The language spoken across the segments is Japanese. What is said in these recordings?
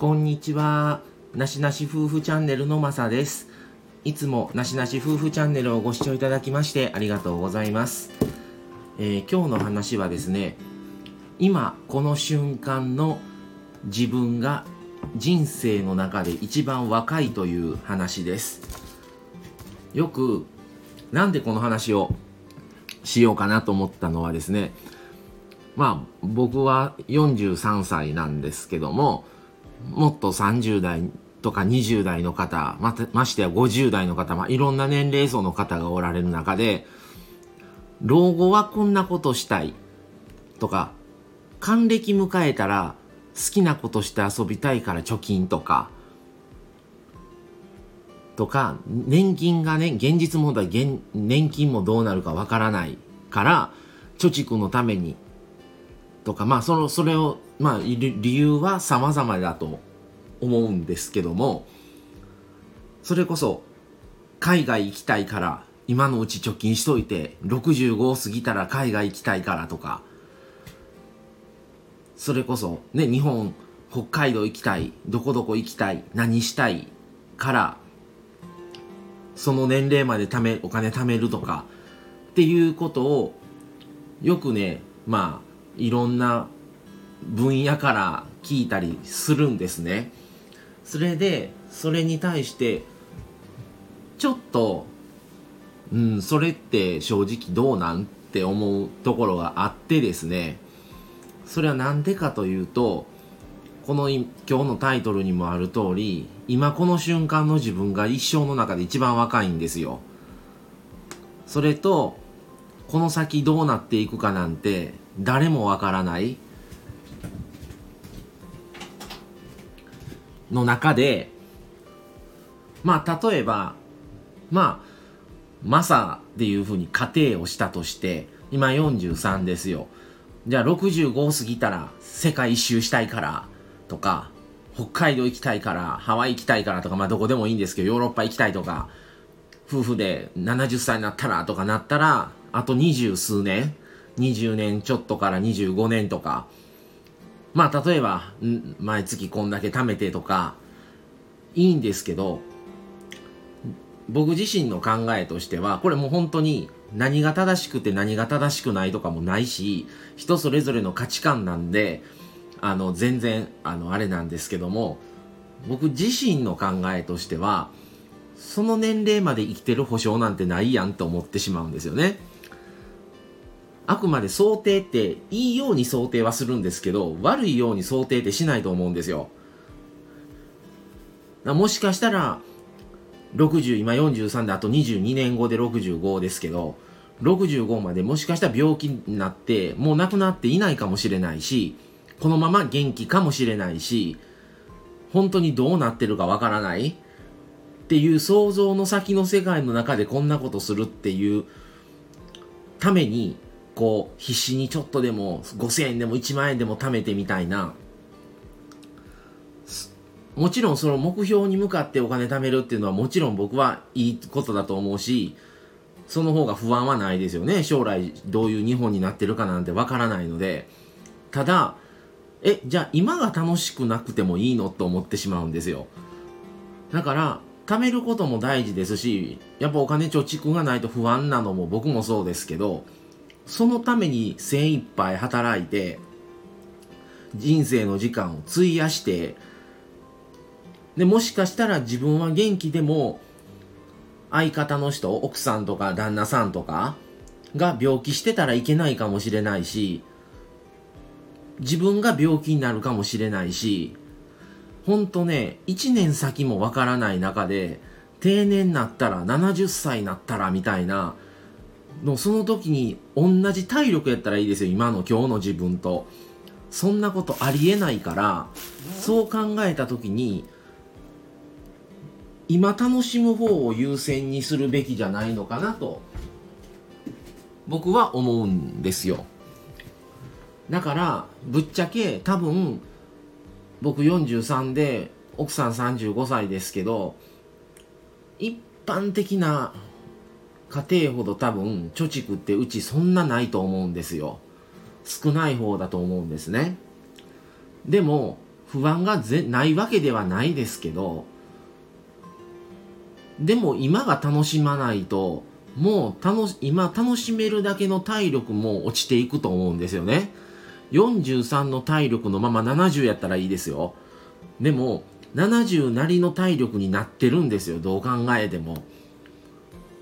こんにちは。なしなし夫婦チャンネルのまさです。いつもなしなし夫婦チャンネルをご視聴いただきましてありがとうございます。えー今日の話はですね、今この瞬間の自分が人生の中で一番若いという話です。よく、なんでこの話をしようかなと思ったのはですね、まあ僕は43歳なんですけどももっと30代とか20代の方またましてや50代の方、まあ、いろんな年齢層の方がおられる中で老後はこんなことしたいとか還暦迎えたら好きなことして遊びたいから貯金とかとか年金がね現実問題年金もどうなるかわからないから貯蓄のためにとかまあそのそれをまあ理由は様々だと思うんですけどもそれこそ海外行きたいから今のうち貯金しといて65を過ぎたら海外行きたいからとかそれこそね日本北海道行きたいどこどこ行きたい何したいからその年齢まで貯めお金貯めるとかっていうことをよくねまあいろんな分野から聞いたりするんですね。それでそれに対してちょっとうんそれって正直どうなんって思うところがあってですねそれは何でかというとこの今日のタイトルにもある通り今この瞬間の自分が一生の中で一番若いんですよ。それとこの先どうなっていくかなんて誰もわからない。の中でまあ例えばまあマサっていうふうに仮定をしたとして今43ですよ。じゃあ65過ぎたら世界一周したいからとか北海道行きたいからハワイ行きたいからとかまあどこでもいいんですけどヨーロッパ行きたいとか夫婦で70歳になったらとかなったらあと二十数年20年ちょっとから25年とかまあ例えば毎月こんだけ貯めてとかいいんですけど僕自身の考えとしてはこれもう本当に何が正しくて何が正しくないとかもないし人それぞれの価値観なんであの全然あのあれなんですけども僕自身の考えとしてはその年齢まで生きてる保証なんてないやんと思ってしまうんですよね。あくまで想定っていいように想定はするんですけど悪いように想定ってしないと思うんですよ。もしかしたら60今43であと22年後で65ですけど65までもしかしたら病気になってもう亡くなっていないかもしれないしこのまま元気かもしれないし本当にどうなってるかわからないっていう想像の先の世界の中でこんなことするっていうためにこう必死にちょっとでも5000円でも1万円でも貯めてみたいな。もちろんその目標に向かってお金貯めるっていうのはもちろん僕はいいことだと思うしその方が不安はないですよね。将来どういう日本になってるかなんてわからないので。ただえじゃあ今が楽しくなくてもいいのと思ってしまうんですよ。だから貯めることも大事ですしやっぱお金貯蓄がないと不安なのも僕もそうですけどそのために精一杯働いて人生の時間を費やしてでもしかしたら自分は元気でも相方の人奥さんとか旦那さんとかが病気してたらいけないかもしれないし自分が病気になるかもしれないしほんとね1年先もわからない中で定年になったら70歳になったらみたいなのその時に同じ体力やったらいいですよ今の今日の自分と。そんなことありえないからそう考えた時に今楽しむ方を優先にするべきじゃないのかなと僕は思うんですよ。だからぶっちゃけ多分僕43で奥さん35歳ですけど一般的な家庭ほど多分貯蓄ってうちそんなないと思うんですよ。少ない方だと思うんですね。でも不安がぜないわけではないですけどでも今が楽しまないともう楽今楽しめるだけの体力も落ちていくと思うんですよね。43の体力のまま70やったらいいですよ。でも70なりの体力になってるんですよ。どう考えても。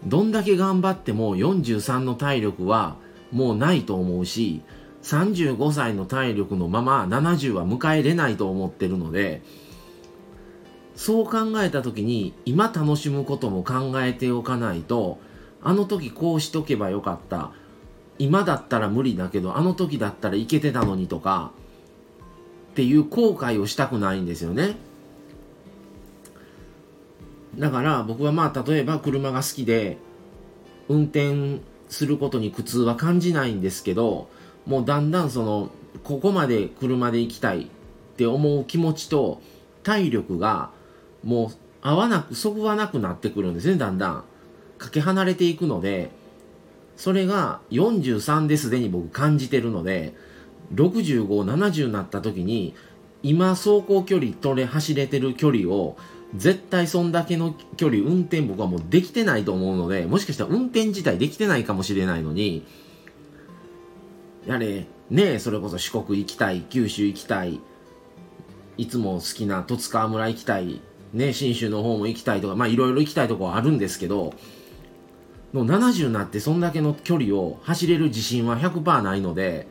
どんだけ頑張っても43の体力はもうないと思うし35歳の体力のまま70は迎えれないと思ってるのでそう考えた時に今楽しむことも考えておかないとあの時こうしとけばよかった。今だったら無理だけどあの時だったらいけてたのにとかっていう後悔をしたくないんですよね。だから僕はまあ例えば車が好きで運転することに苦痛は感じないんですけどもうだんだんそのここまで車で行きたいって思う気持ちと体力がもう合わなくそぐわなくなってくるんですねだんだん。かけ離れていくのでそれが43ですでに僕感じてるので6570になった時に今走行距離取れ走れてる距離を絶対そんだけの距離運転僕はもうできてないと思うのでもしかしたら運転自体できてないかもしれないのにやれねそれこそ四国行きたい九州行きたいいつも好きな十津川村行きたいね信州の方も行きたいとかまあいろいろ行きたいとこはあるんですけどの70になってそんだけの距離を走れる自信は100%ないので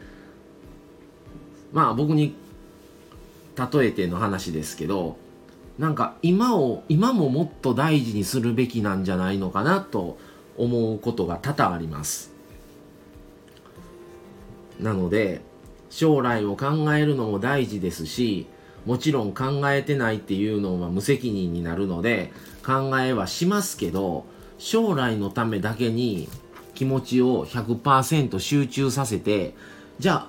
まあ僕に例えての話ですけどなんか今を今ももっと大事にするべきなんじゃないのかなと思うことが多々あります。なので将来を考えるのも大事ですしもちろん考えてないっていうのは無責任になるので考えはしますけど将来のためだけに気持ちを100%集中させてじゃあ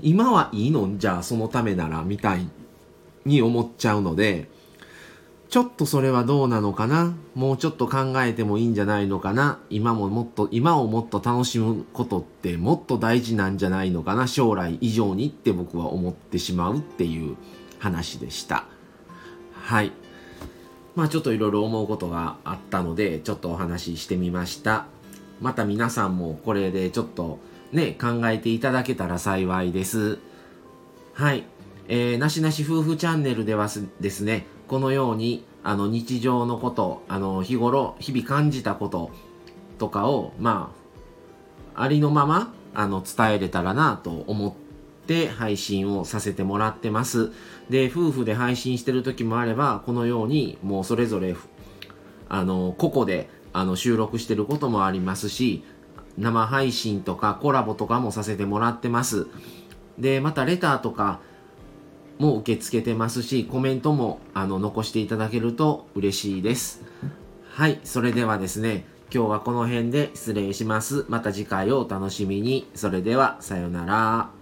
今はいいの？じゃあそのためならみたいに思っちゃうのでちょっとそれはどうなのかな？もうちょっと考えてもいいんじゃないのかな？今ももっと、今をもっと楽しむことってもっと大事なんじゃないのかな？将来以上にって僕は思ってしまうっていう話でした。はい。まあちょっといろいろ思うことがあったので、ちょっとお話ししてみました。また皆さんもこれでちょっとね、考えていただけたら幸いです。はい。えー、なしなし夫婦チャンネルではですね、このようにあの日常のことあの日頃日々感じたこととかをまあありのままあの伝えれたらなと思って配信をさせてもらってます。で夫婦で配信してる時もあればこのようにもうそれぞれあの個々であの収録してることもありますし生配信とかコラボとかもさせてもらってます。でまたレターとかも受け付けてますし、コメントもあの残していただけると嬉しいです。はい、それではですね、今日はこの辺で失礼します。また次回をお楽しみに。それでは、さようなら。